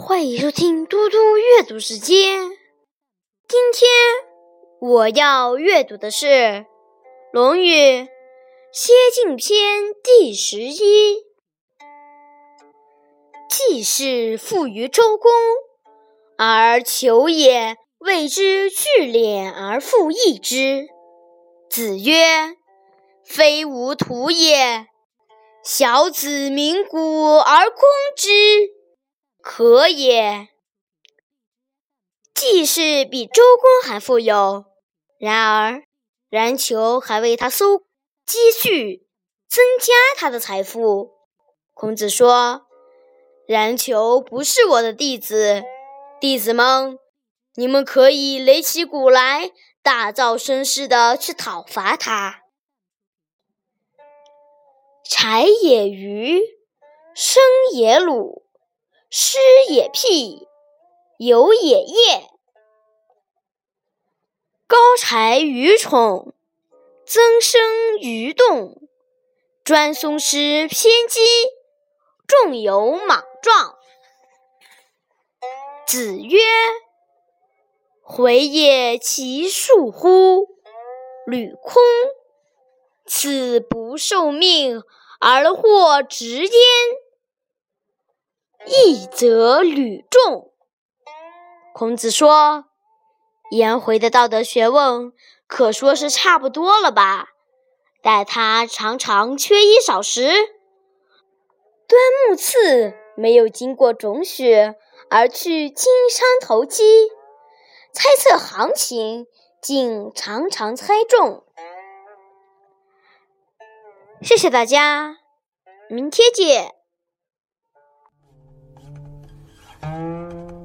欢迎收听嘟嘟阅读时间。今天我要阅读的是《论语·先进篇》第十一。季氏富于周公，而求也为之聚敛而复益之。子曰：“非吾徒也。小子鸣鼓而攻之。”可也。季氏比周公还富有，然而冉求还为他搜积蓄，增加他的财富。孔子说：“冉求不是我的弟子，弟子们，你们可以擂起鼓来，大造声势的去讨伐他。”柴也鱼，生也鲁。师也辟，友也业。高柴于宠，增生于动。专松师偏激，仲有莽撞。子曰：“回也其恕乎？履空，此不受命而获直焉。”义则履众。孔子说：“颜回的道德学问可说是差不多了吧？待他常常缺衣少食，端木赐没有经过种许而去经商投机，猜测行情，竟常常猜中。”谢谢大家，明天见。Música